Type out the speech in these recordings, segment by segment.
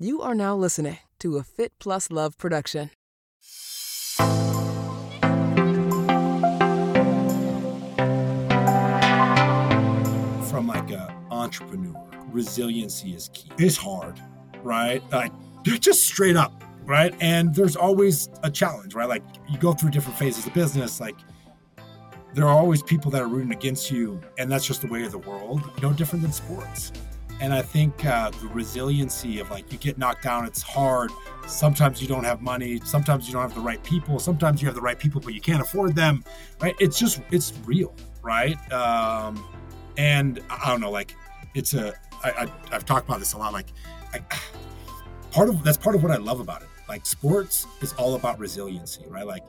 You are now listening to a Fit Plus Love production. From like a entrepreneur, resiliency is key. It's hard, right? Like just straight up, right? And there's always a challenge, right? Like you go through different phases of business, like there are always people that are rooting against you, and that's just the way of the world. No different than sports. And I think uh, the resiliency of like you get knocked down, it's hard. Sometimes you don't have money. Sometimes you don't have the right people. Sometimes you have the right people, but you can't afford them. Right? It's just it's real, right? Um, and I don't know, like it's a. I, I I've talked about this a lot. Like, I, part of that's part of what I love about it. Like sports is all about resiliency, right? Like,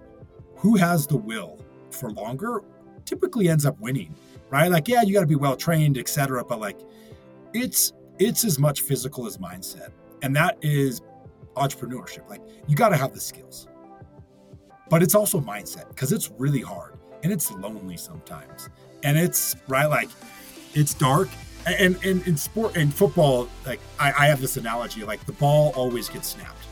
who has the will for longer typically ends up winning, right? Like, yeah, you got to be well trained, etc. But like it's it's as much physical as mindset and that is entrepreneurship. Like you got to have the skills. But it's also mindset because it's really hard and it's lonely sometimes and it's right like it's dark and and in sport and football like I, I have this analogy like the ball always gets snapped.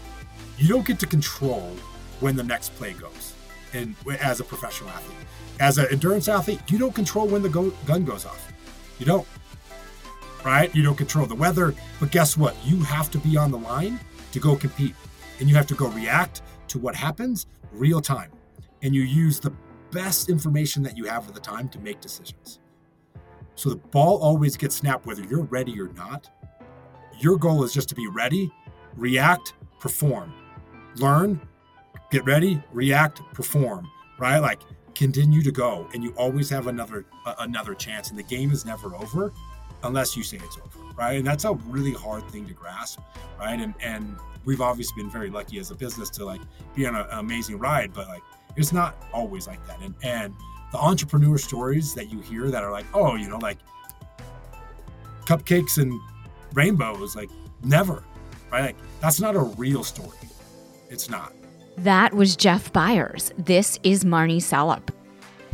You don't get to control when the next play goes and as a professional athlete. As an endurance athlete you don't control when the go, gun goes off. You don't right? You don't control the weather, but guess what? You have to be on the line to go compete. And you have to go react to what happens real time. And you use the best information that you have at the time to make decisions. So the ball always gets snapped whether you're ready or not. Your goal is just to be ready, react, perform. Learn, get ready, react, perform, right? Like continue to go and you always have another uh, another chance and the game is never over unless you say it's over, right? And that's a really hard thing to grasp, right? And and we've obviously been very lucky as a business to like be on an amazing ride, but like it's not always like that. And and the entrepreneur stories that you hear that are like, oh, you know, like cupcakes and rainbows, like never, right? Like that's not a real story. It's not. That was Jeff Byers. This is Marni Salup.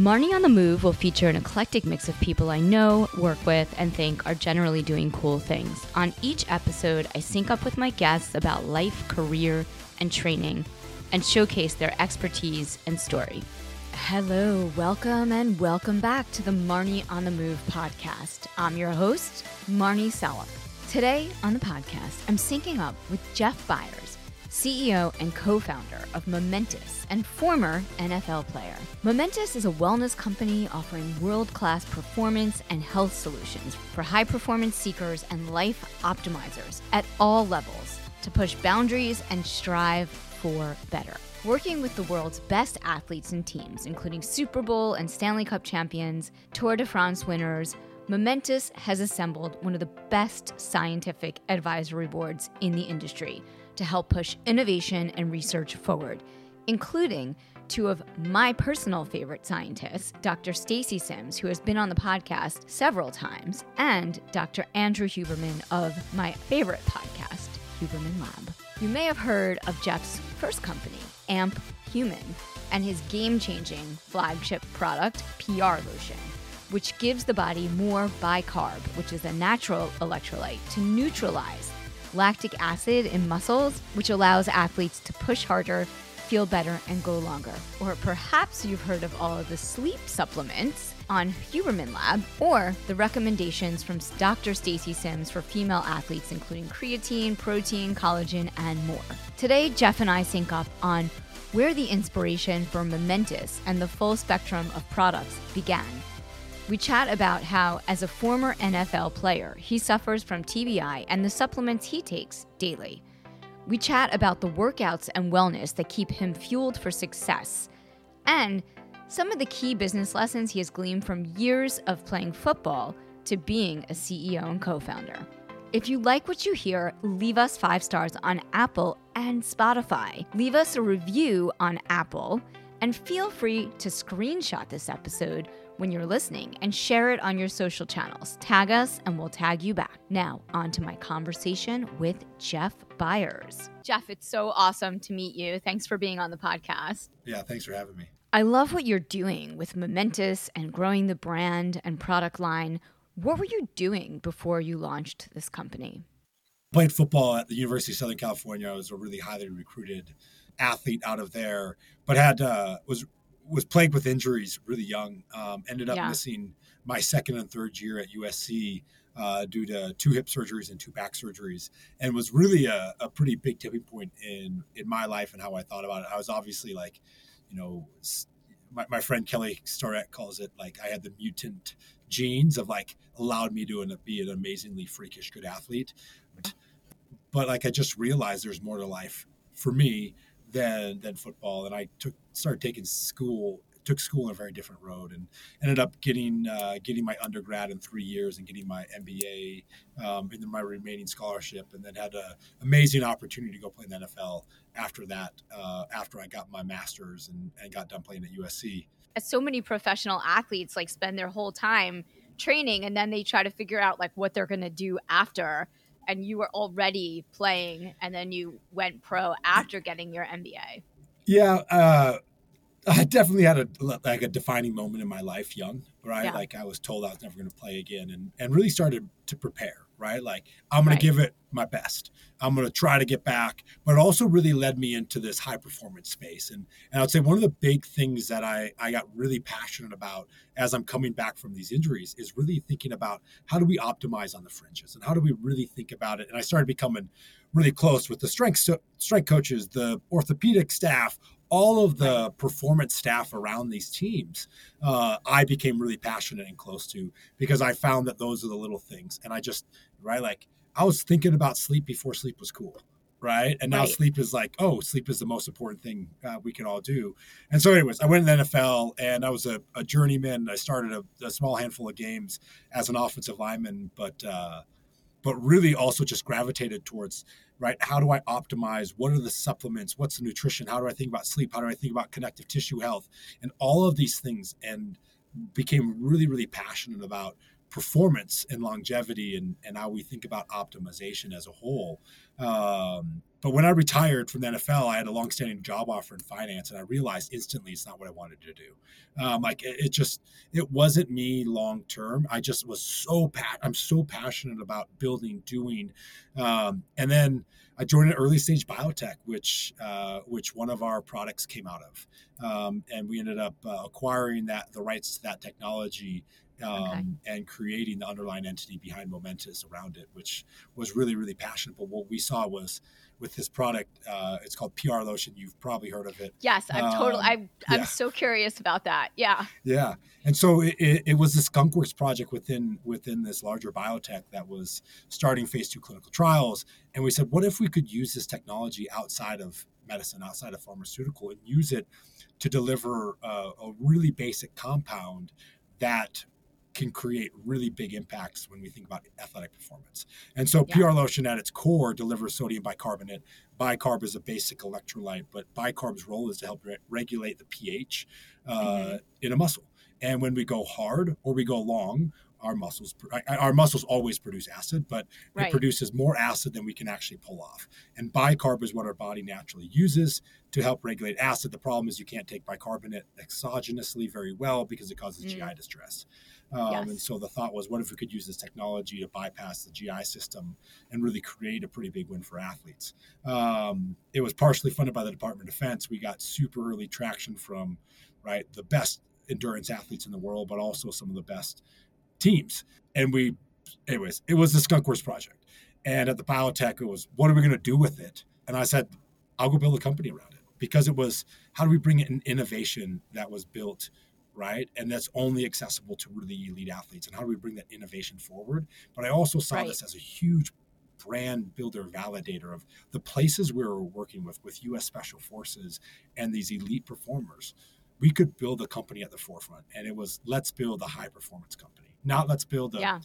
Marni on the Move will feature an eclectic mix of people I know, work with, and think are generally doing cool things. On each episode, I sync up with my guests about life, career, and training, and showcase their expertise and story. Hello, welcome, and welcome back to the Marni on the Move podcast. I'm your host, Marni Salup. Today on the podcast, I'm syncing up with Jeff Byers, CEO and co founder of Momentous and former NFL player. Momentous is a wellness company offering world class performance and health solutions for high performance seekers and life optimizers at all levels to push boundaries and strive for better. Working with the world's best athletes and teams, including Super Bowl and Stanley Cup champions, Tour de France winners, Momentous has assembled one of the best scientific advisory boards in the industry to help push innovation and research forward including two of my personal favorite scientists, Dr. Stacy Sims, who has been on the podcast several times, and Dr. Andrew Huberman of my favorite podcast, Huberman Lab. You may have heard of Jeff's first company, Amp Human, and his game changing flagship product, PR Lotion, which gives the body more bicarb, which is a natural electrolyte, to neutralize lactic acid in muscles, which allows athletes to push harder feel better and go longer. Or perhaps you've heard of all of the sleep supplements on Huberman Lab, or the recommendations from Dr. Stacy Sims for female athletes, including creatine, protein, collagen, and more. Today, Jeff and I sync up on where the inspiration for Momentous and the full spectrum of products began. We chat about how, as a former NFL player, he suffers from TBI and the supplements he takes daily. We chat about the workouts and wellness that keep him fueled for success, and some of the key business lessons he has gleaned from years of playing football to being a CEO and co founder. If you like what you hear, leave us five stars on Apple and Spotify. Leave us a review on Apple, and feel free to screenshot this episode when you're listening and share it on your social channels. Tag us and we'll tag you back. Now, on to my conversation with Jeff Byers. Jeff, it's so awesome to meet you. Thanks for being on the podcast. Yeah, thanks for having me. I love what you're doing with Momentous and growing the brand and product line. What were you doing before you launched this company? Played football at the University of Southern California. I was a really highly recruited athlete out of there, but had uh, was was plagued with injuries really young. Um, ended up yeah. missing my second and third year at USC uh, due to two hip surgeries and two back surgeries, and was really a, a, pretty big tipping point in in my life and how I thought about it. I was obviously like, you know, my, my friend Kelly Starrett calls it like I had the mutant genes of like allowed me to be an amazingly freakish good athlete, but, but like I just realized there's more to life for me than than football, and I took started taking school took school on a very different road and ended up getting uh, getting my undergrad in three years and getting my MBA um, and then my remaining scholarship and then had an amazing opportunity to go play in the NFL after that uh, after I got my master's and, and got done playing at USC. As so many professional athletes like spend their whole time training and then they try to figure out like what they're going to do after and you were already playing and then you went pro after getting your MBA. Yeah, uh, I definitely had a like a defining moment in my life, young, right? Yeah. Like I was told I was never going to play again, and and really started to prepare, right? Like I'm going right. to give it my best. I'm going to try to get back, but it also really led me into this high performance space. And and I'd say one of the big things that I I got really passionate about as I'm coming back from these injuries is really thinking about how do we optimize on the fringes and how do we really think about it. And I started becoming really close with the strength strength coaches, the orthopedic staff, all of the performance staff around these teams, uh, I became really passionate and close to because I found that those are the little things. And I just, right, like I was thinking about sleep before sleep was cool. Right. And now right. sleep is like, oh, sleep is the most important thing uh, we can all do. And so, anyways, I went in the NFL and I was a, a journeyman. I started a, a, small handful of games as an offensive lineman, but, uh, but really also just gravitated towards right? How do i optimize? What are the supplements? What's the nutrition? How do i think about sleep? How do i think about connective tissue health? And all of these things and became really really passionate about performance and longevity and, and how we think about optimization as a whole um, but when I retired from the NFL, I had a long-standing job offer in finance, and I realized instantly it's not what I wanted to do. Um, like it, it, just, it wasn't me long term. I just was so pa- I'm so passionate about building, doing, um, and then I joined an early stage biotech, which uh, which one of our products came out of, um, and we ended up uh, acquiring that the rights to that technology um, okay. and creating the underlying entity behind Momentous around it, which was really, really passionate. But what we saw was with this product, uh, it's called PR Lotion. You've probably heard of it. Yes, I'm um, totally. I'm, I'm so curious about that. Yeah. Yeah, and so it, it, it was the Skunkworks project within within this larger biotech that was starting phase two clinical trials, and we said, what if we could use this technology outside of medicine, outside of pharmaceutical, and use it to deliver uh, a really basic compound that can create really big impacts when we think about athletic performance. And so yeah. PR Lotion at its core delivers sodium bicarbonate. Bicarb is a basic electrolyte, but bicarb's role is to help re- regulate the pH uh, mm-hmm. in a muscle. And when we go hard or we go long, our muscles our muscles always produce acid, but right. it produces more acid than we can actually pull off. And bicarb is what our body naturally uses to help regulate acid. The problem is you can't take bicarbonate exogenously very well because it causes mm. GI distress. Um, yes. And so the thought was, what if we could use this technology to bypass the GI system and really create a pretty big win for athletes? Um, it was partially funded by the Department of Defense. We got super early traction from right the best endurance athletes in the world, but also some of the best teams. And we, anyways, it was the Skunk Skunkworks project. And at the biotech, it was, what are we going to do with it? And I said, I'll go build a company around it because it was, how do we bring in innovation that was built right? And that's only accessible to really elite athletes. And how do we bring that innovation forward? But I also saw right. this as a huge brand builder validator of the places we were working with with US special forces and these elite performers we could build a company at the forefront and it was let's build a high performance company not let's build a yeah.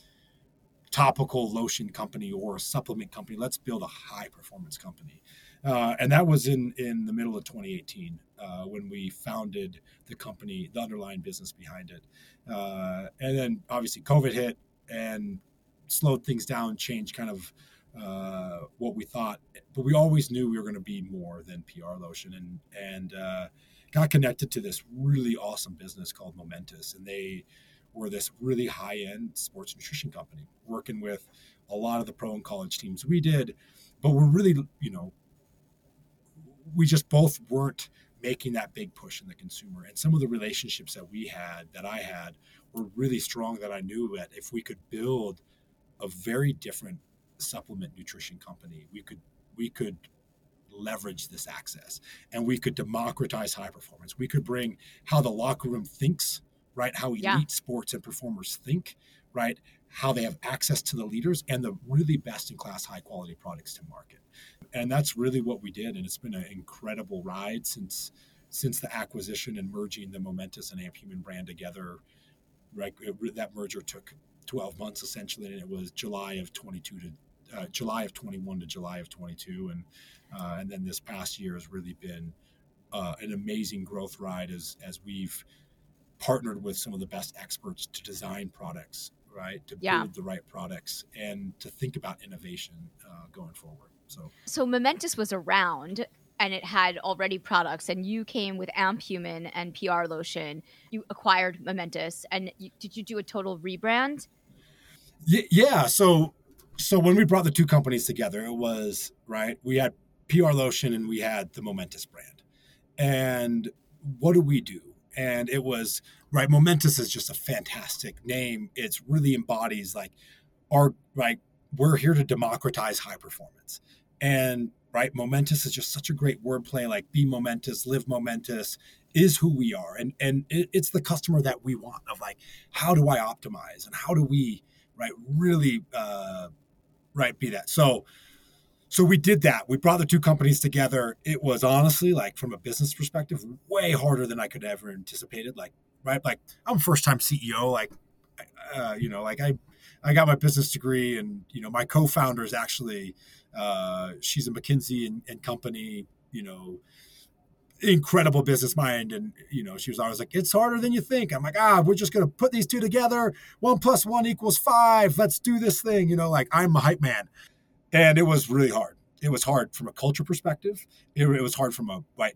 topical lotion company or a supplement company let's build a high performance company uh, and that was in in the middle of 2018 uh, when we founded the company, the underlying business behind it, uh, and then obviously COVID hit and slowed things down, changed kind of uh, what we thought, but we always knew we were going to be more than PR Lotion, and and uh, got connected to this really awesome business called Momentous, and they were this really high end sports nutrition company, working with a lot of the pro and college teams we did, but we're really, you know, we just both weren't making that big push in the consumer. And some of the relationships that we had, that I had, were really strong that I knew that if we could build a very different supplement nutrition company, we could we could leverage this access and we could democratize high performance. We could bring how the locker room thinks, right? How elite yeah. sports and performers think, right? How they have access to the leaders and the really best in class high quality products to market. And that's really what we did. And it's been an incredible ride since since the acquisition and merging the Momentous and Amp Human brand together. Right, that merger took 12 months essentially, and it was July of 22 to uh, July of 21 to July of 22, and uh, and then this past year has really been uh, an amazing growth ride as as we've partnered with some of the best experts to design products, right, to yeah. build the right products, and to think about innovation uh, going forward. So, so Momentous was around and it had already products and you came with amp human and pr lotion. You acquired momentous and you, did you do a total rebrand? Yeah so so when we brought the two companies together it was right we had pr lotion and we had the momentous brand. And what do we do? And it was right momentous is just a fantastic name. It's really embodies like our like we're here to democratize high performance and right? Momentous is just such a great wordplay. Like be momentous, live momentous is who we are, and and it, it's the customer that we want. Of like, how do I optimize, and how do we, right, really, uh, right, be that. So, so we did that. We brought the two companies together. It was honestly like from a business perspective, way harder than I could ever anticipated. Like, right, like I'm first time CEO. Like, uh, you know, like I, I got my business degree, and you know, my co-founder is actually uh, she's a McKinsey and, and, company, you know, incredible business mind. And, you know, she was always like, it's harder than you think. I'm like, ah, we're just to put these two together. One plus one equals five. Let's do this thing. You know, like I'm a hype man. And it was really hard. It was hard from a culture perspective. It, it was hard from a, right,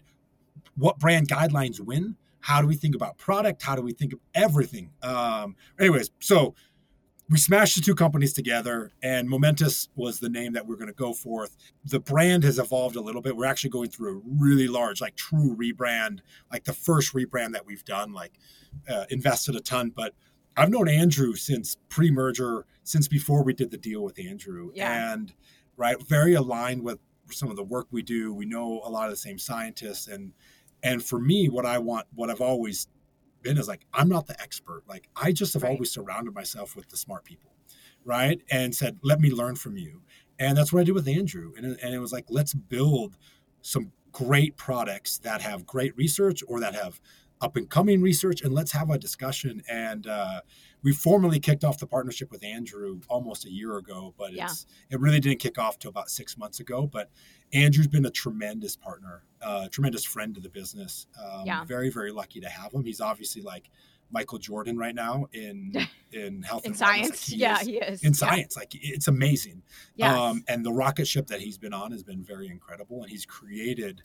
what brand guidelines win? How do we think about product? How do we think of everything? Um, anyways, so we smashed the two companies together and momentous was the name that we are going to go forth. The brand has evolved a little bit. We're actually going through a really large like true rebrand like the first rebrand that we've done like uh, invested a ton but i've known andrew since pre-merger since before we did the deal with andrew. Yeah. and right very aligned with some of the work we do. We know a lot of the same scientists and and for me what i want what i've always been is like i'm not the expert. Like i just have right. always surrounded myself with the smart people right? And said let me learn from you. And that's what i did with andrew. And, and it was like let's build some great products that have great research or that have up and coming research and let's have a discussion. And uh, we formally kicked off the partnership with andrew almost a year ago but yeah. it's it really didn't kick off till about six months ago. But andrew's been a tremendous partner uh, tremendous friend to the business. Um, yeah. very very lucky to have him. He's obviously like michael jordan right now in in health in and science. Like he yeah is, he is. in science. Like it's amazing. Yes. um, and the rocket ship that he's been on has been very incredible and he's created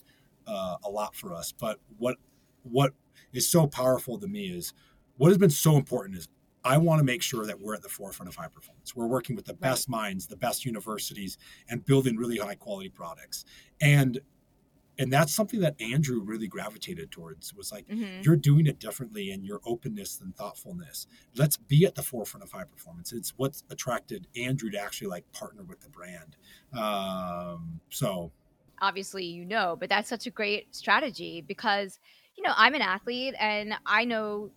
uh, a lot for us. But what what is so powerful to me is what has been so important is I want to make sure that we're at the forefront of high performance. We're working with the best minds, the best universities, and building really high quality products. And and that's something that Andrew really gravitated towards was like mm-hmm. you're doing it differently and your openness and thoughtfulness. Let's be at the forefront of high performance. It's what's attracted Andrew to actually like partner with the brand. Um, so obviously you know, but that's such a great strategy because you know, I'm an athlete and I know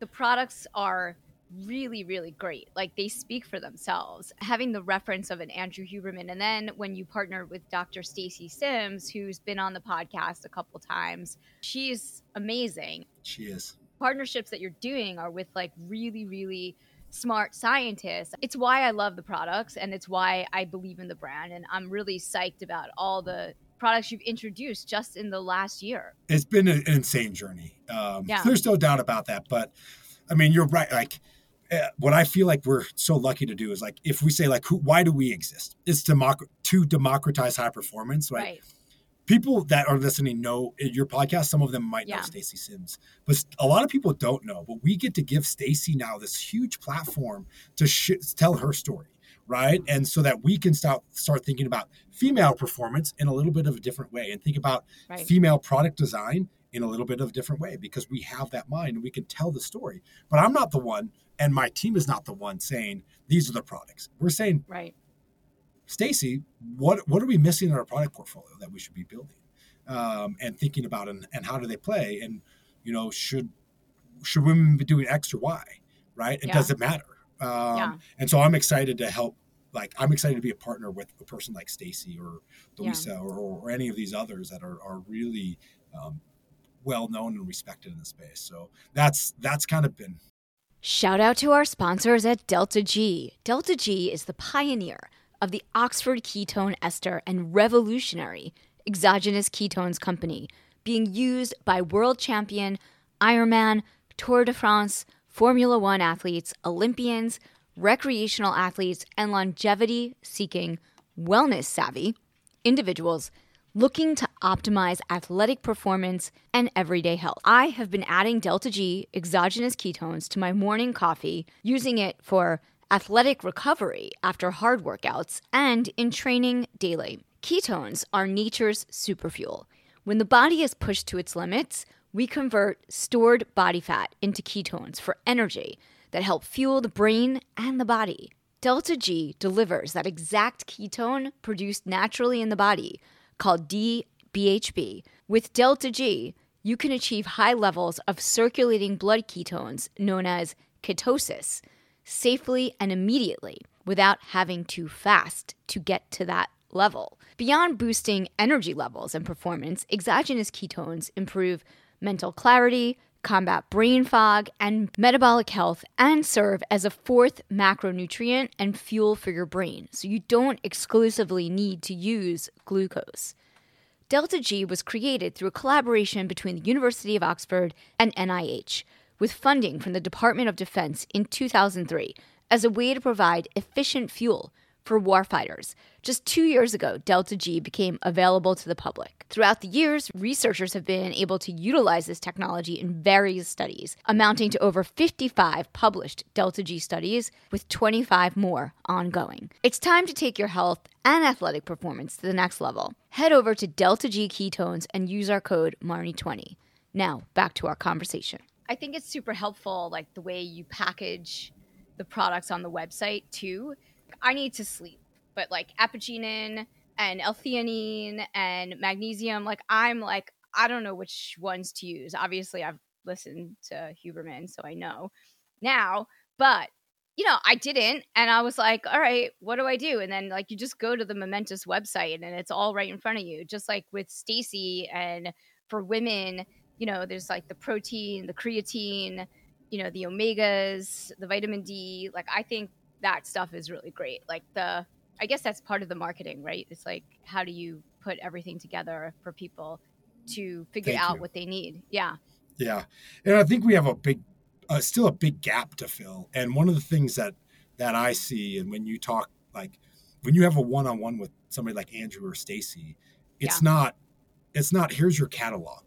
the products are really, really great. Like they speak for themselves. Having the reference of an Andrew Huberman, and then when you partner with Dr. Stacy Sims, who's been on the podcast a couple times, she's amazing. She is. Partnerships that you're doing are with like really, really smart scientists. It's why I love the products and it's why I believe in the brand. And I'm really psyched about all the products you've introduced just in the last year. It's been an insane journey. Um, yeah. There's no doubt about that. But I mean, you're right. Like, uh, what I feel like we're so lucky to do is like, if we say like, who, why do we exist? It's democ- to democratize high performance, right? right? People that are listening know your podcast. Some of them might yeah. know Stacy Sims, but a lot of people don't know. But we get to give Stacy now this huge platform to sh- tell her story right? And so that we can start start thinking about female performance in a little bit of a different way and think about right. female product design in a little bit of a different way because we have that mind and we can tell the story. But I'm not the one and my team is not the one saying these are the products. We're saying right. Stacy, what what are we missing in our product portfolio that we should be building? Um, and thinking about and, and how do they play and you know should should women be doing X or Y, right? It yeah. doesn't matter um, yeah. And so I'm excited to help. Like I'm excited to be a partner with a person like Stacy or Louisa yeah. or, or, any of these others that are, are really um, well known and respected in the space. So that's that's kind of been. Shout out to our sponsors at Delta G. Delta G is the pioneer of the Oxford ketone ester and revolutionary exogenous ketones company being used by world champion, Ironman, Tour de France, Formula One athletes, Olympians, recreational athletes, and longevity seeking, wellness savvy individuals looking to optimize athletic performance and everyday health. I have been adding Delta G exogenous ketones to my morning coffee, using it for athletic recovery after hard workouts and in training daily. Ketones are nature's superfuel. When the body is pushed to its limits, we convert stored body fat into ketones for energy that help fuel the brain and the body. Delta G delivers that exact ketone produced naturally in the body, called DBHB. With Delta G, you can achieve high levels of circulating blood ketones, known as ketosis, safely and immediately without having to fast to get to that level. Beyond boosting energy levels and performance, exogenous ketones improve mental clarity, combat brain fog, and metabolic health, and serve as a fourth macronutrient and fuel for your brain, so you don't exclusively need to use glucose. Delta G was created through a collaboration between the University of Oxford and NIH, with funding from the Department of Defense in 2003 as a way to provide efficient fuel for warfighters. Just two years ago, Delta G became available to the public. Throughout the years, researchers have been able to utilize this technology in various studies, amounting to over 55 published Delta G studies, with 25 more ongoing. It's time to take your health and athletic performance to the next level. Head over to Delta G Ketones and use our code MARNI20. Now, back to our conversation. I think it's super helpful, like the way you package the products on the website too I need to sleep, but like apigenin and L-theanine and magnesium, like I'm like I don't know which ones to use. Obviously, I've listened to Huberman, so I know now. But you know, I didn't, and I was like, all right, what do I do? And then like you just go to the Momentous website, and it's all right in front of you. Just like with Stacy, and for women, you know, there's like the protein, the creatine, you know, the omegas, the vitamin D. Like I think that stuff is really great. Like the, I guess that's part of the marketing, right? It's like how do you put everything together for people to figure Thank out you. what they need? Yeah. Yeah, and I think we have a big, uh, still a big gap to fill. And one of the things that that I see, and when you talk like when you have a one on one with somebody like Andrew or Stacy, it's yeah. not, it's not here's your catalog.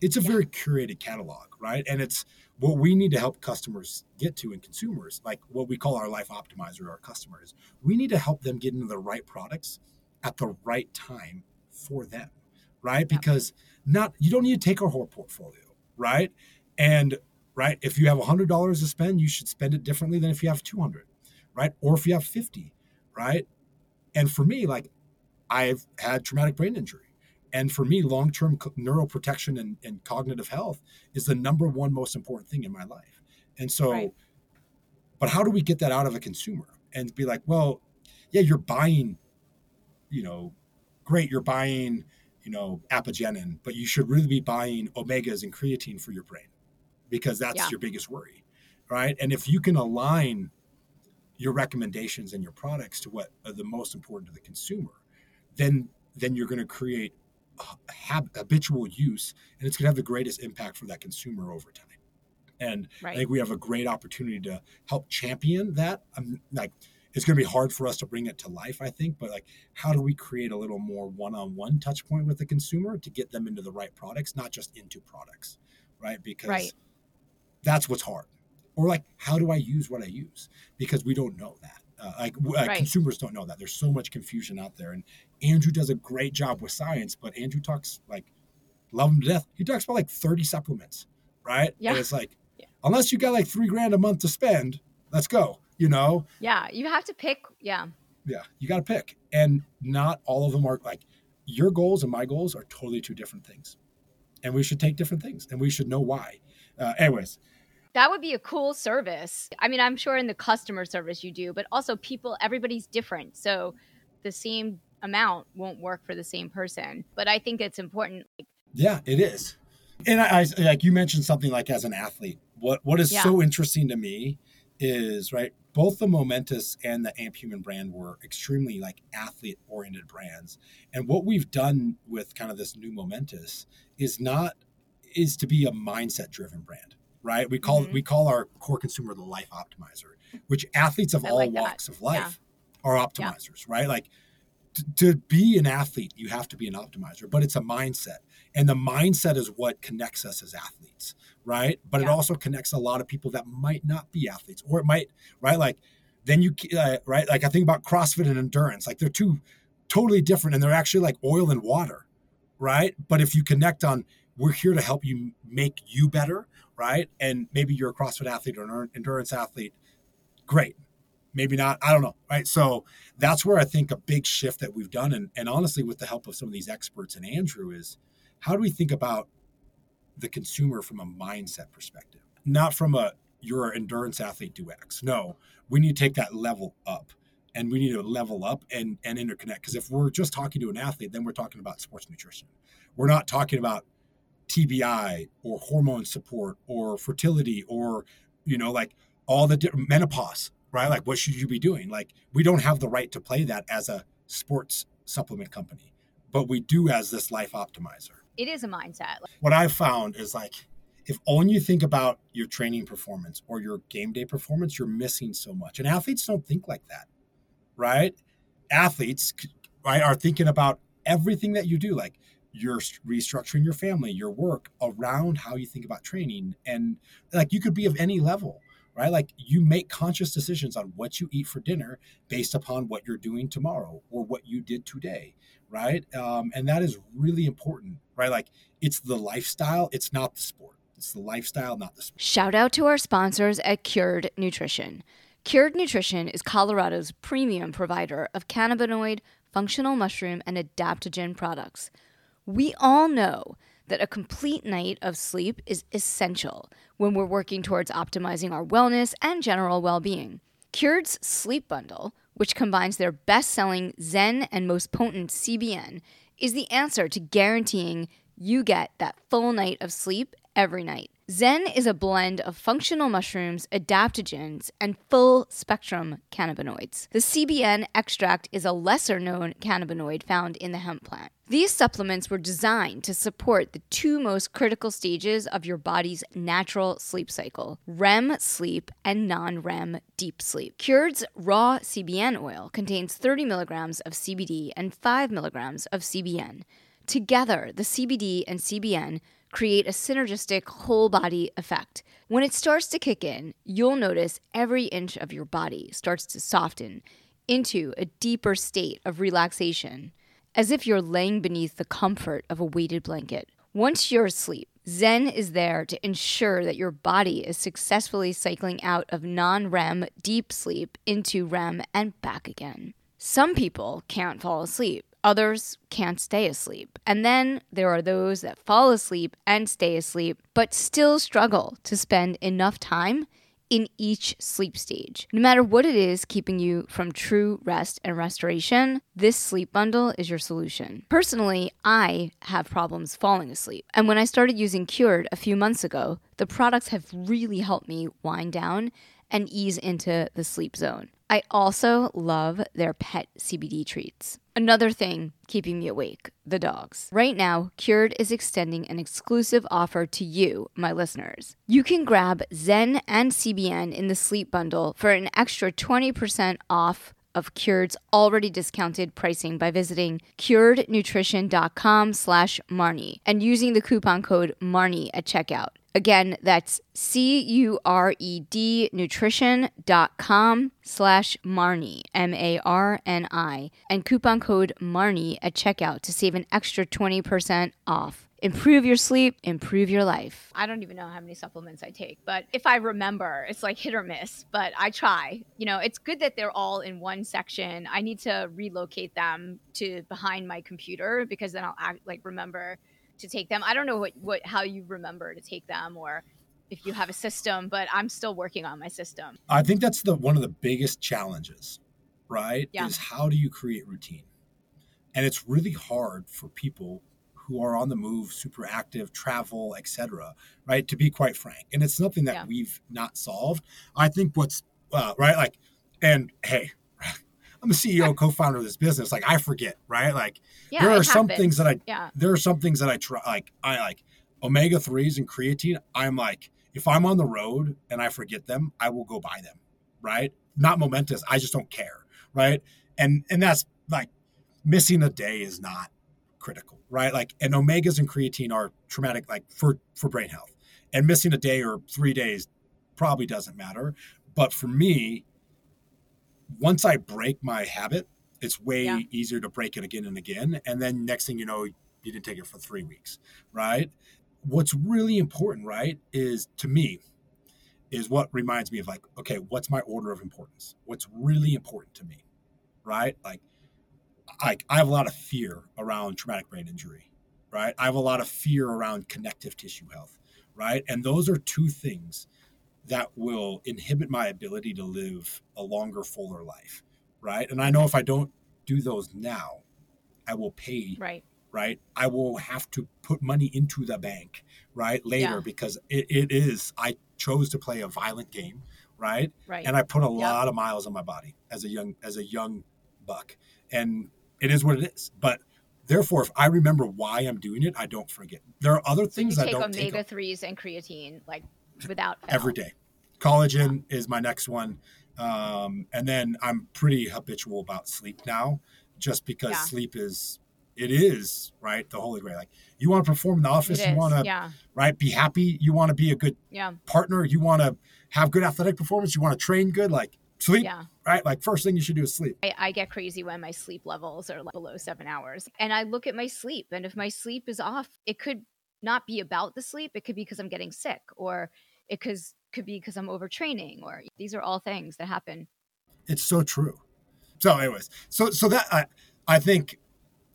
It's a yeah. very curated catalog, right? And it's what we need to help customers get to and consumers, like what we call our life optimizer, our customers, we need to help them get into the right products at the right time for them, right? Because not you don't need to take our whole portfolio, right? And right, if you have a hundred dollars to spend, you should spend it differently than if you have two hundred, right? Or if you have fifty, right? And for me, like I've had traumatic brain injury and for me, long term neuroprotection and, and, cognitive health is the number one most important thing in my life. And so, right. but how do we get that out of a consumer and be like, well, yeah, you're buying, you know, great, you're buying, you know, apigenin, but you should really be buying omegas and creatine for your brain because that's yeah. your biggest worry. Right. And if you can align your recommendations and your products to what are the most important to the consumer, then then you're going to create habitual use, and it's going to have the greatest impact for that consumer over time. And Right. I think we have a great opportunity to help champion that. I'm like, it's going to be hard for us to bring it to life, I think, but like, how do we create a little more one-on-one touch point with the consumer to get them into the right products, not just into products, right? Because Right. that's what's hard. Or like, how do I use what I use? Because we don't know that. Uh, like uh, Right. consumers don't know that. There's so much confusion out there, and Andrew does a great job with science. But Andrew talks like, love him to death. He talks about like 30 supplements, right? Yeah. And it's like, Yeah. unless you got like three grand a month to spend, let's go. You know, Yeah, you have to pick. Yeah. yeah, you got to pick, and not all of them are like your goals and my goals are totally two different things, and we should take different things, and we should know why. Uh, anyways, That would be a cool service. I mean, I'm sure in the customer service you do, but also people, everybody's different. So the same amount won't work for the same person. But I think it's important. Like, Yeah, it is. And I, I like you mentioned something like as an athlete, what what is Yeah. so interesting to me is right. Both the Momentous and the Amp Human brand were extremely like athlete oriented brands, and what we've done with kind of this new Momentous is not is to be a mindset driven brand, right? We call Mhm. we call our core consumer the life optimizer, which athletes of I all like walks of Yeah. life are optimizers, right? Like t- to be an athlete, you have to be an optimizer, but it's a mindset. And the mindset is what connects us as athletes, right? But it also connects a lot of people that might not be athletes, or it might, right? Like then you, uh, right? Like I think about CrossFit and endurance, like they're two totally different, and they're actually like oil and water, right? But if you connect on, we're here to help you make you better, right? And maybe you're a CrossFit athlete or an endurance athlete, great. Maybe not. I don't know. Right. So that's where I think a big shift that we've done, and, and honestly, with the help of some of these experts and Andrew, is how do we think about the consumer from a mindset perspective, not from a you're an endurance athlete do X. No, we need to take that level up, and we need to level up and and interconnect. Because if we're just talking to an athlete, then we're talking about sports nutrition. We're not talking about TBI or hormone support or fertility or you know like all the different menopause, right? Like what should you be doing? Like we don't have the right to play that as a sports supplement company, but we do as this life optimizer. it is a mindset. What I've found is like if only you think about your training performance or your game day performance, you're missing so much. And athletes don't think like that, right? Athletes right are thinking about everything that you do like you're restructuring your family, your work around how you think about training and like you could be of any level right? Like you make conscious decisions on what you eat for dinner based upon what you're doing tomorrow or what you did today, right? Um, and that is really important, right? Like it's the lifestyle, it's not the sport. It's the lifestyle, not the sport. Shout out to our sponsors at Cured Nutrition. Cured Nutrition is Colorado's premium provider of cannabinoid, functional mushroom, and adaptogen products. We all know that a complete night of sleep is essential when we're working towards optimizing our wellness and general well being. Cured's Sleep Bundle, which combines their best selling Zen and most potent CBN, is the answer to guaranteeing you get that full night of sleep every night. Zen is a blend of functional mushrooms, adaptogens, and full spectrum cannabinoids. The CBN extract is a lesser known cannabinoid found in the hemp plant. These supplements were designed to support the two most critical stages of your body's natural sleep cycle REM sleep and non REM deep sleep. Cured's raw CBN oil contains 30 milligrams of CBD and 5 milligrams of CBN. Together, the CBD and CBN create a synergistic whole body effect. When it starts to kick in, you'll notice every inch of your body starts to soften into a deeper state of relaxation, as if you're laying beneath the comfort of a weighted blanket. Once you're asleep, Zen is there to ensure that your body is successfully cycling out of non REM deep sleep into REM and back again. Some people can't fall asleep. Others can't stay asleep. And then there are those that fall asleep and stay asleep, but still struggle to spend enough time in each sleep stage. No matter what it is keeping you from true rest and restoration, this sleep bundle is your solution. Personally, I have problems falling asleep. And when I started using Cured a few months ago, the products have really helped me wind down and ease into the sleep zone. I also love their pet CBD treats. Another thing keeping me awake the dogs. Right now, Cured is extending an exclusive offer to you, my listeners. You can grab Zen and CBN in the sleep bundle for an extra 20% off of Cured's already discounted pricing by visiting curednutrition.com slash Marni and using the coupon code Marni at checkout. Again, that's C-U-R-E-D nutrition.com slash Marni, M-A-R-N-I, and coupon code Marni at checkout to save an extra 20% off. Improve your sleep, improve your life. I don't even know how many supplements I take, but if I remember, it's like hit or miss, but I try. You know, it's good that they're all in one section. I need to relocate them to behind my computer because then I'll act like remember to take them. I don't know what, what how you remember to take them or if you have a system, but I'm still working on my system. I think that's the one of the biggest challenges, right? Yeah. Is how do you create routine? And it's really hard for people who are on the move, super active, travel, etc. Right? To be quite frank, and it's something that Yeah. we've not solved. I think what's uh, right, like, and hey, I'm a CEO, co-founder of this business. Like, I forget, right? Like, Yeah, there are some happens. things that I Yeah. there are some things that I try like I like omega threes and creatine. I'm like if I'm on the road and I forget them, I will go buy them. Right? Not momentous. I just don't care. Right? And and that's like missing a day is not critical. Right? Like and omegas and creatine are traumatic like for for brain health. And missing a day or three days probably doesn't matter. But for me, once I break my habit, it's way Yeah. easier to break it again and again. And then next thing you know, you didn't take it for three weeks, right? What's really important, right, is to me, is what reminds me of like, okay, what's my order of importance? What's really important to me, right? Like, I, I have a lot of fear around traumatic brain injury, right? I have a lot of fear around connective tissue health, right? And those are two things that will inhibit my ability to live a longer, fuller life, right? And I know if I don't do those now, I will pay, Right. right? I will have to put money into the bank, right? Later Yeah. because it, it is, I chose to play a violent game, right? Right. And I put a lot of miles on my body as a young, as a young buck. And it is what it is. But therefore, if I remember why I'm doing it, I don't forget. There are other so things I don't take omega threes and creatine like without fail. every day. Collagen is my next one. Um, and then I'm pretty habitual about sleep now, just because Yeah. sleep is it is right the holy grail. Like you want to perform in the office, It you want to Yeah. right be happy, you want to be a good Yeah. partner, you want to have good athletic performance, you want to train good, like sleep, Yeah. right? Like first thing you should do is sleep. I, I get crazy when my sleep levels are like below seven hours. And I look at my sleep, and if my sleep is off, it could not be about the sleep. It could be because I'm getting sick, or it could, could be because I'm overtraining, or these are all things that happen. It's so true. So, anyways, so so that I I think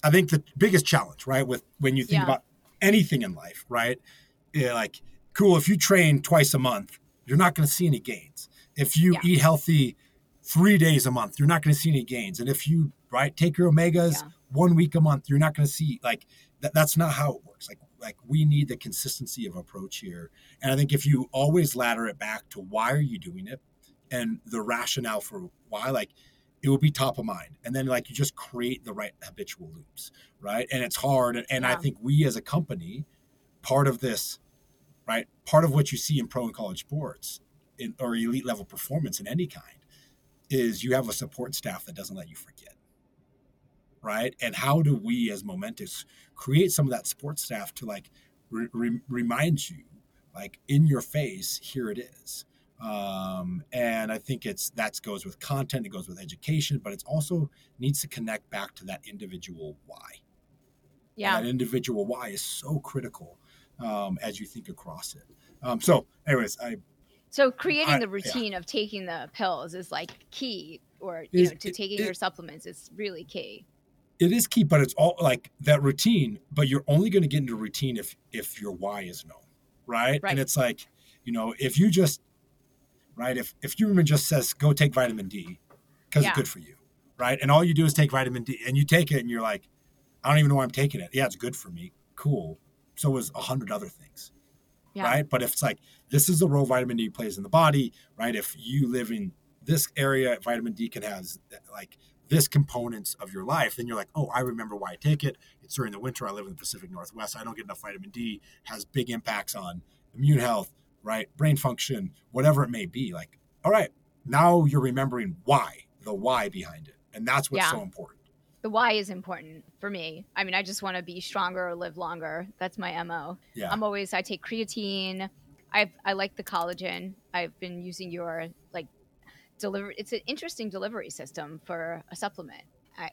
I think the biggest challenge, right, with when you think Yeah. about anything in life, right, yeah, like cool. If you train twice a month, you're not going to see any gains. If you Yeah. eat healthy three days a month, you're not going to see any gains. And if you right take your omegas Yeah. one week a month, you're not going to see like that. That's not how it works. Like like we need the consistency of approach here. And I think if you always ladder it back to why are you doing it and the rationale for why, like it will be top of mind. And then like you just create the right habitual loops, right? And it's hard. And, and I think we as a company, part of this, right? Part of what you see in pro and college sports in, or elite level performance in any kind is you have a support staff that doesn't let you forget. Right. And how do we as Momentous create some of that support staff to like re- re- remind you, like in your face, here it is. Um, and I think it's that goes with content, it goes with education, but it also needs to connect back to that individual why. Yeah. And that individual why is so critical um, as you think across it. Um, so, anyways, I So creating I- the yeah. routine of taking the pills is like key, or you Is- know, to it- taking it- your supplements is really key. It is key, but it's all like that routine. But you're only going to get into routine if if your why is known, right? Right. And it's like, you know, if you just right, if if Huberman just says go take vitamin D because Yeah. it's good for you, right? And all you do is take vitamin D, and you take it, and you're like, I don't even know why I'm taking it. Yeah, it's good for me. Cool. So is a hundred other things. Yeah. right? But if it's like this is the role vitamin D plays in the body, right? If you live in this area vitamin D can have like this components of your life, then you're like, oh, I remember why I take it. It's during the winter. I live in the Pacific Northwest. I don't get enough vitamin D. Has big impacts on immune health, right? Brain function, whatever it may be. Like, all right, now you're remembering why, the why behind it, and that's what's Yeah. so important. The why is important for me. I mean, I just want to be stronger or live longer. That's my MO. Yeah. I'm always I take creatine. I I like the collagen. I've been using your like deliver. It's an interesting delivery system for a supplement,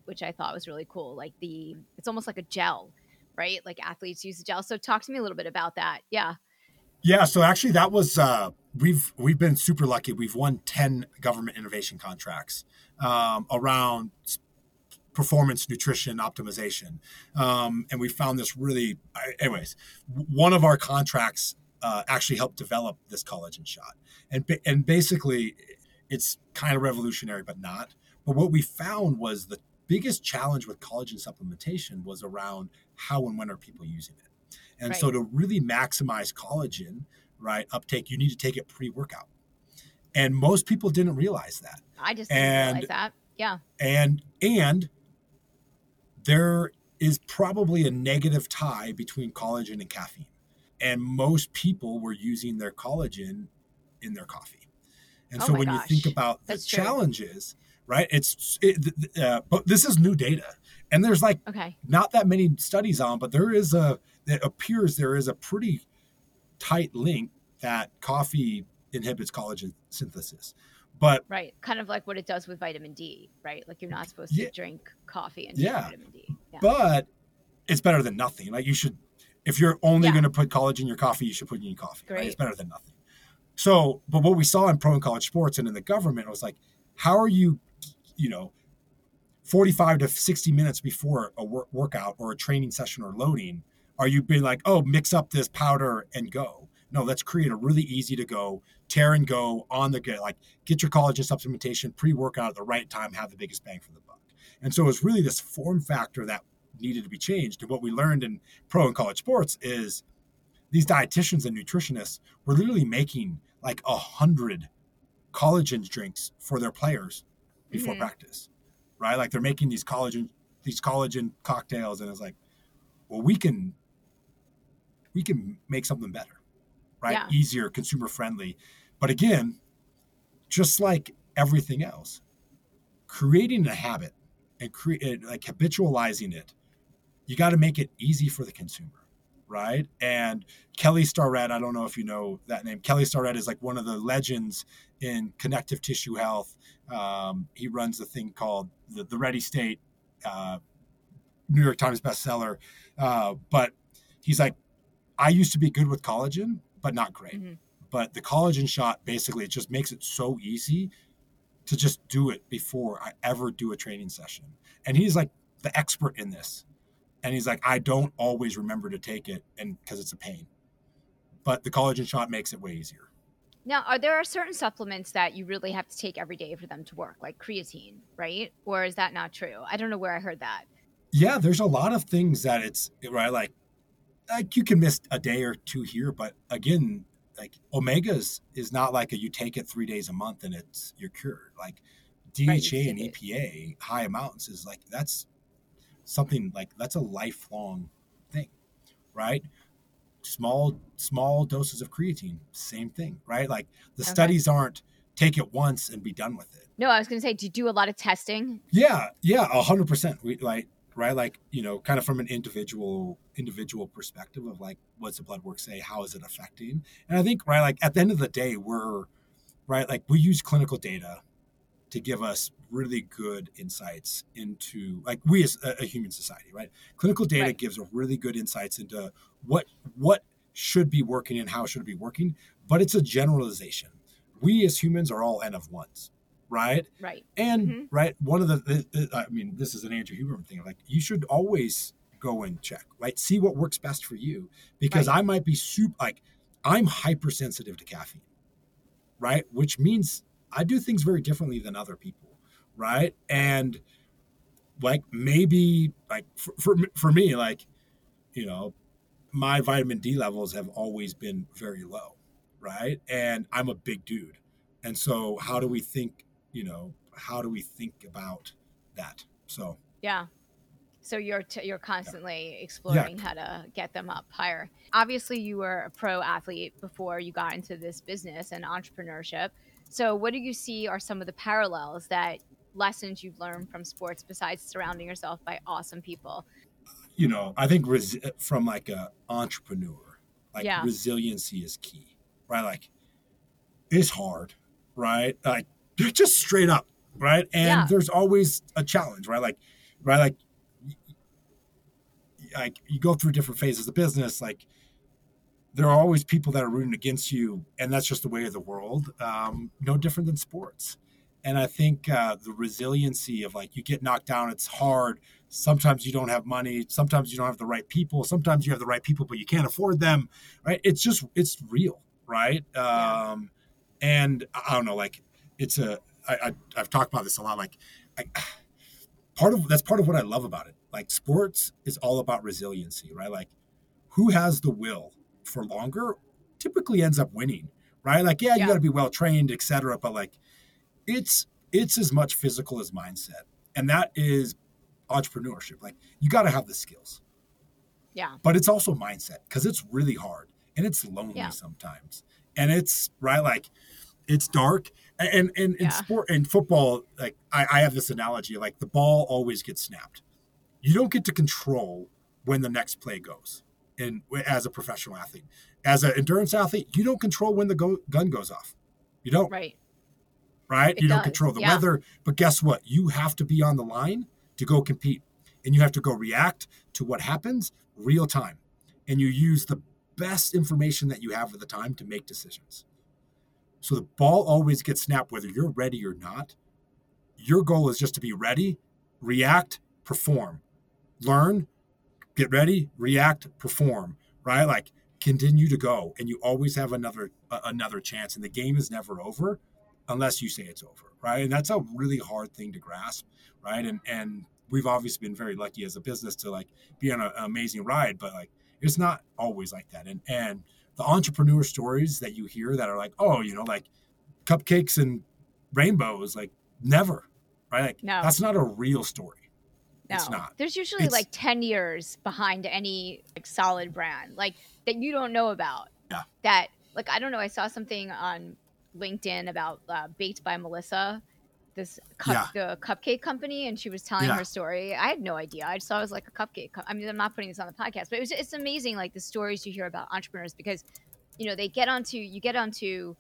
which I thought was really cool. Like the it's almost like a gel, right? Like athletes use the gel. So talk to me a little bit about that. Yeah. Yeah, so actually that was uh, we've we've been super lucky. We've won ten government innovation contracts um, around performance nutrition optimization, um, and we found this really. Anyways, one of our contracts uh, actually helped develop this collagen shot, and and basically it's kind of revolutionary, but not. But what we found was the biggest challenge with collagen supplementation was around how and when are people using it. And so to really maximize collagen, right, uptake, you need to take it pre-workout. And most people didn't realize that. I just didn't And- realize that. Yeah. And and there is probably a negative tie between collagen and caffeine. And most people were using their collagen in their coffee. And Oh so when you think gosh. about the true. challenges, right? It's it, uh, but this is new data. And there's like Okay. not that many studies on, but there is a it appears there is a pretty tight link that coffee inhibits collagen synthesis. But Right. Kind of like what it does with vitamin D, right? Like you're not supposed to drink coffee and Yeah. vitamin D. Yeah. but it's better than nothing. Like you should if you're only Yeah. going to put collagen in your coffee, you should put it in your coffee. Right? It's better than nothing. So, but what we saw in pro and college sports and in the government was like, how are you, you know, 45 to 60 minutes before a wor- workout or a training session or loading, are you being like, oh, mix up this powder and go? No, let's create a really easy to go, tear and go on the go. Like, get your collagen supplementation pre workout at the right time, have the biggest bang for the buck. And so it's really this form factor that needed to be changed. And what we learned in pro and college sports is these dietitians and nutritionists were literally making like a hundred collagen drinks for their players before Mhm. practice, right? Like they're making these collagen these collagen cocktails, and it's like, well, we can we can make something better, right? Yeah. Easier, consumer friendly. But again, just like everything else, creating a habit and create like habitualizing it, you got to make it easy for the consumer, right? And Kelly Starrett, I don't know if you know that name. Kelly Starrett is like one of the legends in connective tissue health. Um, he runs a thing called the, the Ready State, uh, New York Times bestseller. Uh, but he's like, I used to be good with collagen, but not great. Mhm. But the collagen shot basically it just makes it so easy to just do it before I ever do a training session. And he's like the expert in this. And he's like, I don't always remember to take it and because it's a pain. But the collagen shot makes it way easier. Now, are there are certain supplements that you really have to take every day for them to work, like creatine, right? Or is that not true? I don't know where I heard that. Yeah, there's a lot of things that it's right like like you can miss a day or two here, but again, like omegas is not like a you take it three days a month and it's you're cured. Like DHA Right, and EPA high amounts is like that's something like that's a lifelong thing, right? Small small doses of creatine, same thing, right? Like the Okay. studies aren't take it once and be done with it. No, I was going to say, do you do a lot of testing? Yeah, yeah, a hundred percent. We like right, like you know, kind of from an individual individual perspective of like, what's the blood work say? How is it affecting? And I think right, like at the end of the day, we're right, like we use clinical data to give us really good insights into like we as a, a human society, right? Clinical data Right. gives a really good insights into what what should be working and how should it be working, but it's a generalization. We as humans are all n of ones, right? Right. And Mhm. right, one of the, the, the- I mean, this is an Andrew Huberman thing. Like, you should always go and check, right? See what works best for you, because Right. I might be super, like, I'm hypersensitive to caffeine, right? Which means I do things very differently than other people, right? And like maybe, like for for, for me, like, you know, my vitamin D levels have always been very low, right? And I'm a big dude, and so how do we think you know, how do we think about that? So yeah. So you're t- you're constantly exploring how to get them up higher. Obviously, you were a pro athlete before you got into this business and entrepreneurship. So, what do you see are some of the parallels that lessons you've learned from sports besides surrounding yourself by awesome people? You know, I think res- from like a entrepreneur, like Yeah. resiliency is key, right? Like it's hard, right? Like just straight up, right? And Yeah. there's always a challenge, right? Like, right? Like, like you go through different phases of business, like there are always people that are rooting against you, and that's just the way of the world. Um, no different than sports. And I think uh, the resiliency of like you get knocked down, it's hard. Sometimes you don't have money. Sometimes you don't have the right people. Sometimes you have the right people, but you can't afford them. Right? It's just it's real, right? Yeah. Um, and I don't know, like it's a I, I I've talked about this a lot. Like I, part of that's part of what I love about it. Like sports is all about resiliency, right? Like who has the will for longer typically ends up winning, right? Like yeah, Yeah. you got to be well trained, etc. But like it's it's as much physical as mindset, and that is entrepreneurship. Like you got to have the skills, Yeah. but it's also mindset because it's really hard and it's lonely Yeah. sometimes, and it's right like it's dark and and in Yeah. sport and football like I, I have this analogy like the ball always gets snapped you don't get to control when the next play goes and as a professional athlete. As an endurance athlete you don't control when the go, gun goes off. You don't. Right. right? It you don't control the yeah. weather but guess what? You have to be on the line to go compete and you have to go react to what happens real time and you use the best information that you have at the time to make decisions. So the ball always gets snapped whether you're ready or not. Your goal is just to be ready react perform learn get ready react perform right? Like continue to go and you always have another a- another chance and the game is never over unless you say it's over right? And that's a really hard thing to grasp right? And and we've obviously been very lucky as a business to like be on a- an amazing ride but like it's not always like that. And and the entrepreneur stories that you hear that are like oh you know like cupcakes and rainbows like never right? Like No. that's not a real story No. It's not. There's usually It's- like 10 years behind any like solid brand, like that you don't know about. Yeah. That like I don't know, I saw something on LinkedIn about uh, Baked by Melissa, this cup, the cupcake company, and she was telling Yeah. her story. I had no idea. I just thought it was like a cupcake. co- I mean, I'm not putting this on the podcast, but it was it's amazing like the stories you hear about entrepreneurs because you know they get onto you get onto.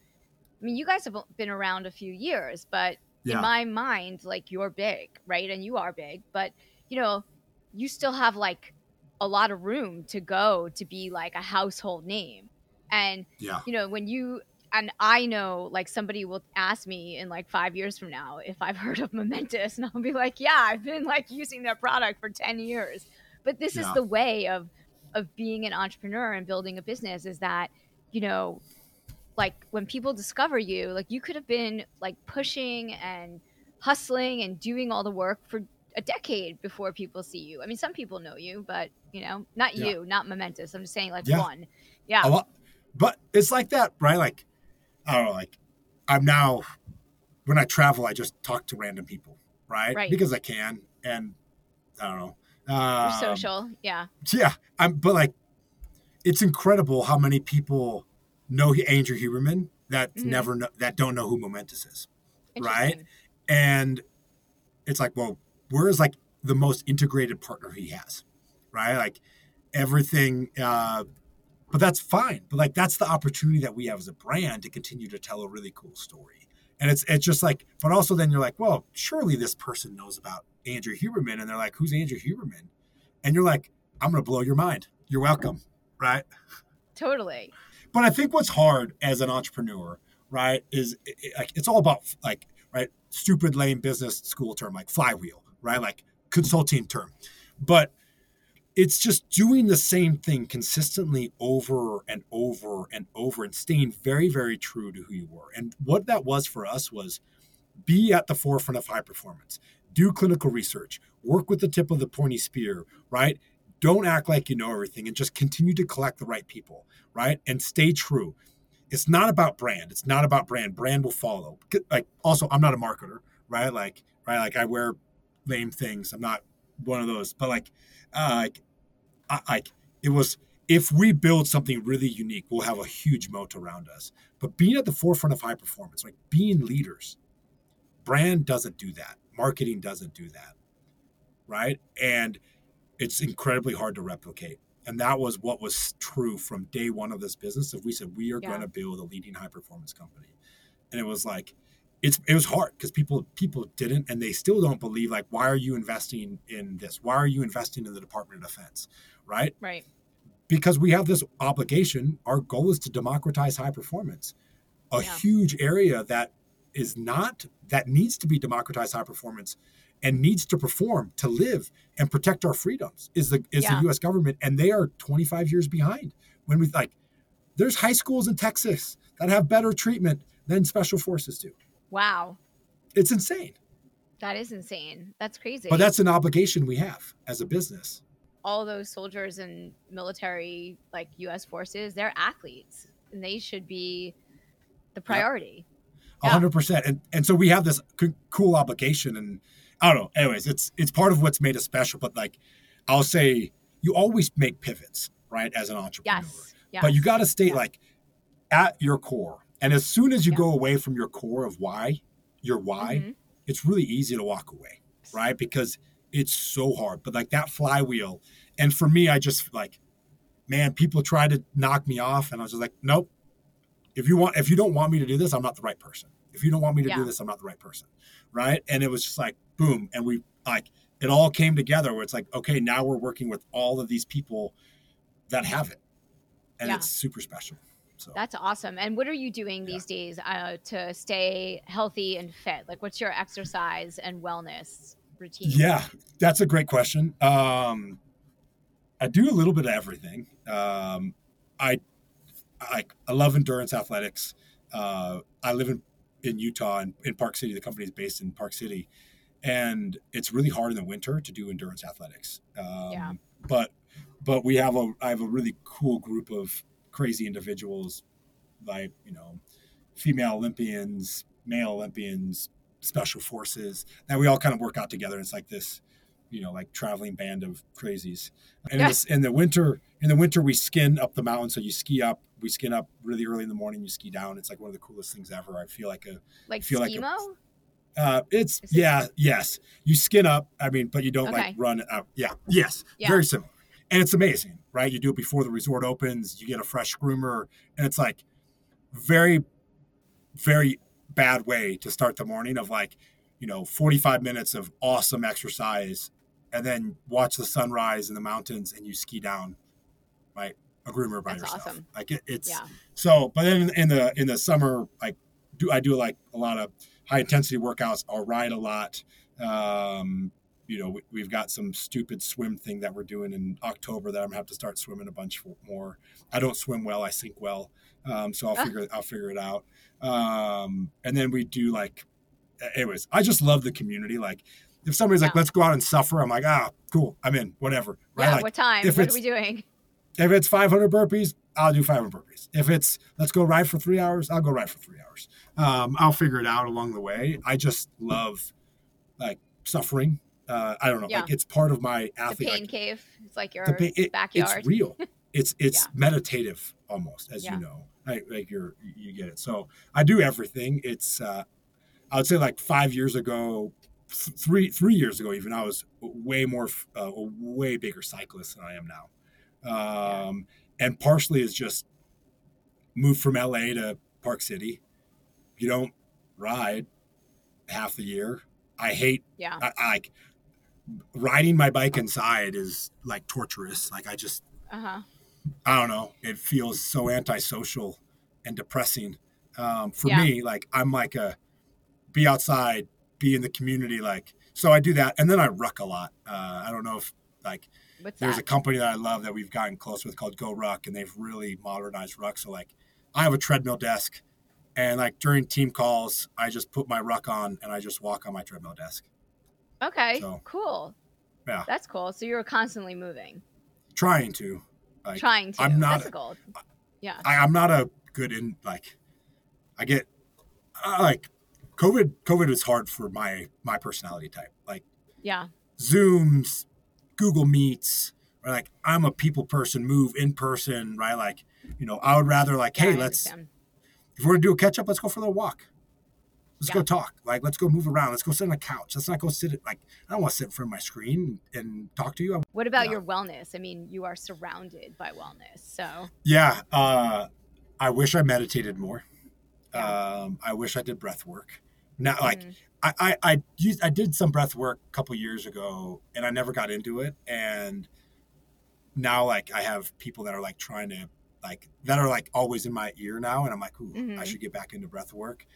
I mean, you guys have been around a few years, but Yeah. in my mind, like you're big, right? And you are big, but you know, you still have like a lot of room to go to be like a household name. And yeah you know, when you and I know like somebody will ask me in like five years from now if I've heard of Momentous, and I'll be like, yeah, I've been like using their product for 10 years. But this is the way of of being an entrepreneur and building a business is that, you know, like when people discover you, like you could have been like pushing and hustling and doing all the work for a decade before people see you. I mean, some people know you, but you know, not Yeah. you, not momentous. I'm just saying like Yeah. one. Yeah. lot but it's like that right like i don't know like i'm now when i travel i just talk to random people right, Right. because i can and i don't know You're um, social. Yeah. yeah i'm but like it's incredible how many people know andrew huberman that Mhm. never know, that don't know who momentous is right? And it's like well we're is like the most integrated partner he has right? Like everything uh but that's fine. But like that's the opportunity that we have as a brand to continue to tell a really cool story. And it's it's just like but also then you're like well surely this person knows about andrew huberman. And they're like who's andrew huberman? And you're like i'm gonna blow your mind. You're welcome right? Totally. but I think what's hard as an entrepreneur, right, is it, it- like it's all about like right stupid lame business school term like flywheel, right, like consulting term, but it's just doing the same thing consistently over and over and over and staying very very true to who you were. And what that was for us was be at the forefront of high performance, do clinical research, work with the tip of the pointy spear, right? Don't act like you know everything and just continue to collect the right people, right? And stay true. it's not about brand. It's not about brand. Brand will follow. Like also, I'm not a marketer, right? Like right, like I wear lame things. I'm not one of those. But like, uh, like, I, like it was. If we build something really unique, we'll have a huge moat around us. But being at the forefront of high performance, like being leaders, brand doesn't do that. Marketing doesn't do that, right? And it's incredibly hard to replicate. And that was what was true from day one of this business. If we said we are yeah. going to build a leading high performance company, and it was like, it's it was hard because people people didn't, and they still don't believe. Like, why are you investing in this? Why are you investing in the Department of Defense? Right. Right. Because we have this obligation. Our goal is to democratize high performance, a yeah. huge area that is not that needs to be democratized high performance and needs to perform to live and protect our freedoms is the is yeah. the US government and they are 25 years behind when we like there's high schools in Texas that have better treatment than special forces do. Wow. It's insane. That is insane. That's crazy. But that's an obligation we have as a business. All those soldiers and military like US forces, they're athletes and they should be the priority. hundred percent. And and so we have this cool obligation and I don't know. Anyways, it's it's part of what's made us special. But like, I'll say, you always make pivots, right, as an entrepreneur. Yes. yes. But you got to stay like at your core. And as soon as you yeah. go away from your core of why, your why, mm-hmm. it's really easy to walk away, right? Because it's so hard. But like that flywheel, and for me, I just like, man, people try to knock me off, and I was just like, nope. If you want, if you don't want me to do this, I'm not the right person. If you don't want me to yeah. do this, I'm not the right person, right? And it was just like, boom and we like it all came together where it's like okay now we're working with all of these people that have it and yeah. it's super special so that's awesome and what are you doing these days uh, to stay healthy and fit like what's your exercise and wellness routine yeah that's a great question um, i do a little bit of everything um, i I, I love endurance athletics. Uh, I live in, in Utah and in Park City. The company is based in Park City and it's really hard in the winter to do endurance athletics. Um, yeah. But but we have a I have a really cool group of crazy individuals, like you know, female Olympians, male Olympians, special forces that we all kind of work out together. It's like this, you know, like traveling band of crazies. And yeah. in, this, in the winter, in the winter we skin up the mountain. So you ski up. We skin up really early in the morning. You ski down. It's like one of the coolest things ever. I feel like a like feel skimo? like a, uh, it's yeah, yes. You skin up. I mean, but you don't okay. like run out. Yeah, yes, yeah. very similar. And it's amazing, right? You do it before the resort opens. You get a fresh groomer, and it's like very, very bad way to start the morning of like, you know, forty five minutes of awesome exercise, and then watch the sunrise in the mountains, and you ski down, right? A groomer by That's yourself. Awesome. Like it, it's yeah. so. But then in the in the summer, like do I do like a lot of high intensity workouts. I'll ride a lot. Um, you know, we, have got some stupid swim thing that we're doing in October that I'm gonna have to start swimming a bunch more. I don't swim well; I sink well, um, so I'll figure I'll figure it out. Um, and then we do like, anyways, I just love the community. Like, if somebody's yeah. like, "Let's go out and suffer," I'm like, "Ah, cool, I'm in. Whatever." Right? Yeah. Like, what time? If what are we doing? If it's 500 burpees, I'll do 500 burpees. If it's let's go ride for three hours, I'll go ride for three hours. Um, I'll figure it out along the way. I just love like suffering. Uh, I don't know, yeah. like it's part of my athlete. The pain cave. It's like your pain, it, backyard. It's real. It's it's yeah. meditative almost, as yeah. you know. Like, like you're you get it. So I do everything. It's uh, I would say like five years ago, three three years ago even I was way more uh, a way bigger cyclist than I am now. Um, and partially is just moved from LA to Park City. You don't ride half the year. I hate. Yeah. I, I like riding my bike inside is like torturous. Like I just. Uh huh. I don't know. It feels so antisocial and depressing. Um, for yeah. me, like I'm like a be outside, be in the community. Like so, I do that, and then I ruck a lot. Uh, I don't know if like What's there's that? a company that I love that we've gotten close with called GORUCK, and they've really modernized ruck. So like, I have a treadmill desk, and like during team calls, I just put my ruck on and I just walk on my treadmill desk. Okay, so, cool. Yeah, that's cool. So you're constantly moving. Trying to. Like, Trying to. I'm not. That's a goal. Yeah. I, I'm not a good in like I get uh, like COVID. COVID was hard for my my personality type. Like Yeah. Zooms, Google Meets, or like I'm a people person, move in person, right? Like, you know, I would rather like, Yeah, hey, let's if we're gonna do a catch up, let's go for a little walk. Let's Yeah. go talk. Like, let's go move around. Let's go sit on a couch. Let's not go sit at like I don't want to sit in front of my screen and talk to you. I- What about your wellness? I mean, you are surrounded by wellness. So, Yeah, uh, I wish I meditated more. Um, I wish I did breath work. Now, like Mhm. I, I, I used, I did some breath work a couple years ago, and I never got into it. And now, like, I have people that are like trying to, like, that are like always in my ear now, and I'm like, ooh, I Mhm. should get back into breath work.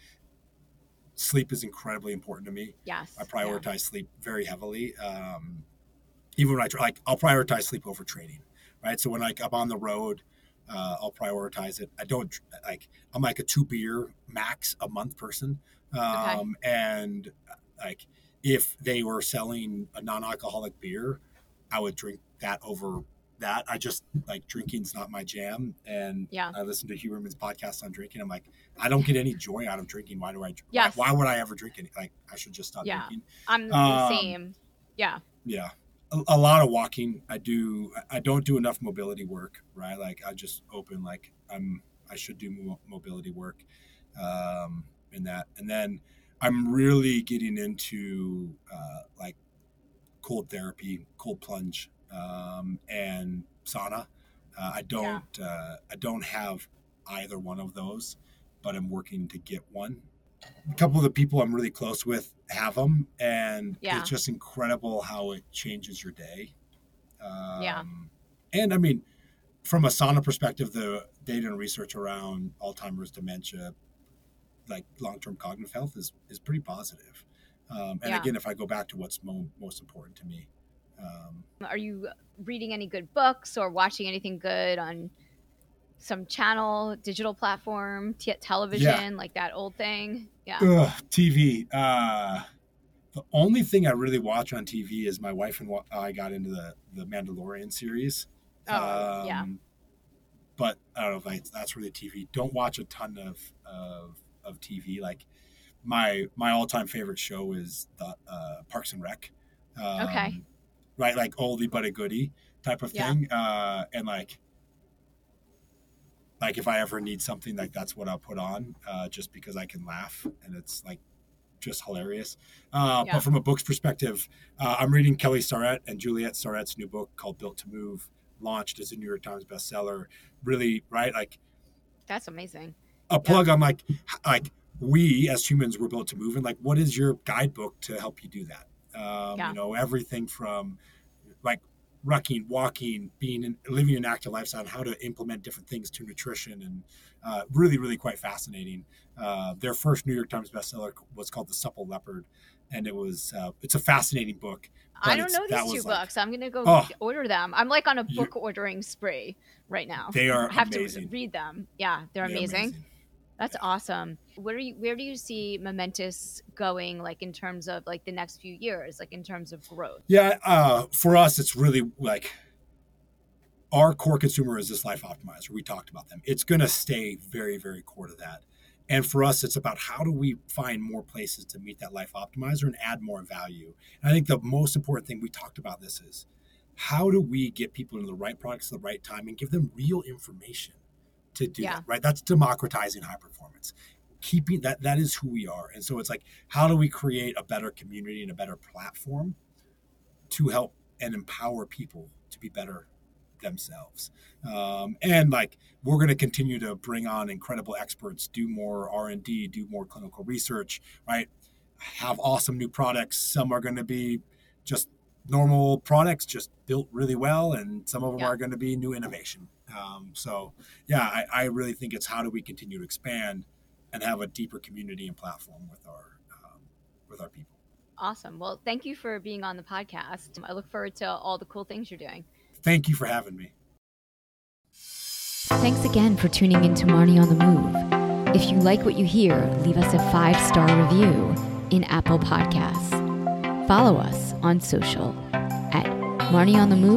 Sleep is incredibly important to me. yes. I yeah. prioritize sleep very heavily. Um, even when I try, like, I'll prioritize sleep over training, right? So when like I'm on the road, uh, I'll prioritize it. I don't like I'm like a two beer max a month person, um, and like if they were selling a non-alcoholic beer, I would drink that over that. I just like drinking's not my jam, and Yeah. I listen to Huberman's podcast on drinking. I'm like, I don't get any joy out of drinking. Why do I? Yes. Why, why would I ever drink any? Like I should just stop Yeah. drinking. I'm the Um, same. Yeah. Yeah. A, a lot of walking. I do. I don't do enough mobility work. Right. Like I just open. Like I'm. I should do mo- mobility work. Um, in that, and then I'm really getting into uh, like cold therapy, cold plunge, um, and sauna. Uh, I don't. Uh, I don't have either one of those, but I'm working to get one. A couple of the people I'm really close with have them, and Yeah. it's just incredible how it changes your day. Um, Yeah. And I mean, from a sauna perspective, the data and research around Alzheimer's, dementia, like long-term cognitive health, is is pretty positive. Um, and Yeah. again, if I go back to what's mo- most important to me, um, Are you reading any good books or watching anything good on some channel, digital platform, t- television, like that old thing? Yeah. Ugh, TV. Uh, the only thing I really watch on TV is my wife and I got into the the Mandalorian series. Oh, yeah. Um, But I don't know if I, that's really TV. Don't watch a ton of of, of TV. Like my my all time favorite show is the uh, Parks and Rec. Um, Okay. Right, like oldie but a goodie type of Yeah. thing. Uh, and like like if I ever need something, like that's what I'll put on, uh, just because I can laugh and it's like just hilarious. Uh, Yeah. But from a book's perspective, uh, I'm reading Kelly Starrett and Juliet Starrett's new book called Built to Move, launched as a New York Times bestseller. Really, right? Like That's amazing. a plug on like like we as humans were built to move, and like what is your guidebook to help you do that? Um, Yeah. You know, everything from like rucking, walking, being in, living an active lifestyle, and how to implement different things to nutrition, and uh, really, really quite fascinating. Uh, their first New York Times bestseller was called The Supple Leopard, and it was uh, it's a fascinating book. I don't know these two like- books. I'm gonna go Oh. order them. I'm like on a book ordering spree right now. They are I have amazing. to read them. Yeah, they're They're amazing. That's awesome. Where do you where do you see Momentous going like in terms of like the next few years, like in terms of growth? Yeah, uh, for us, it's really like our core consumer is this life optimizer. We talked about them. It's going to stay very, very core to that. And for us, it's about how do we find more places to meet that life optimizer and add more value. And I think the most important thing we talked about this is how do we get people into the right products at the right time and give them real information to do Yeah. that, right? That's democratizing high performance. Keeping that that is who we are. And so it's like, how do we create a better community and a better platform to help and empower people to be better themselves um, and like we're going to continue to bring on incredible experts do more r&d do more clinical research right have awesome new products some are going to be just normal products just built really well and some of them Yeah. are going to be new innovation um, so yeah I, I really think it's how do we continue to expand and have a deeper community and platform with our um, with our people Awesome. Well, thank you for being on the podcast. I look forward to all the cool things you're doing. thank you for having me Thanks again for tuning in to Marni on the Move. If you like what you hear, leave us a five star review in Apple Podcasts. Follow us on social at Marni on the Move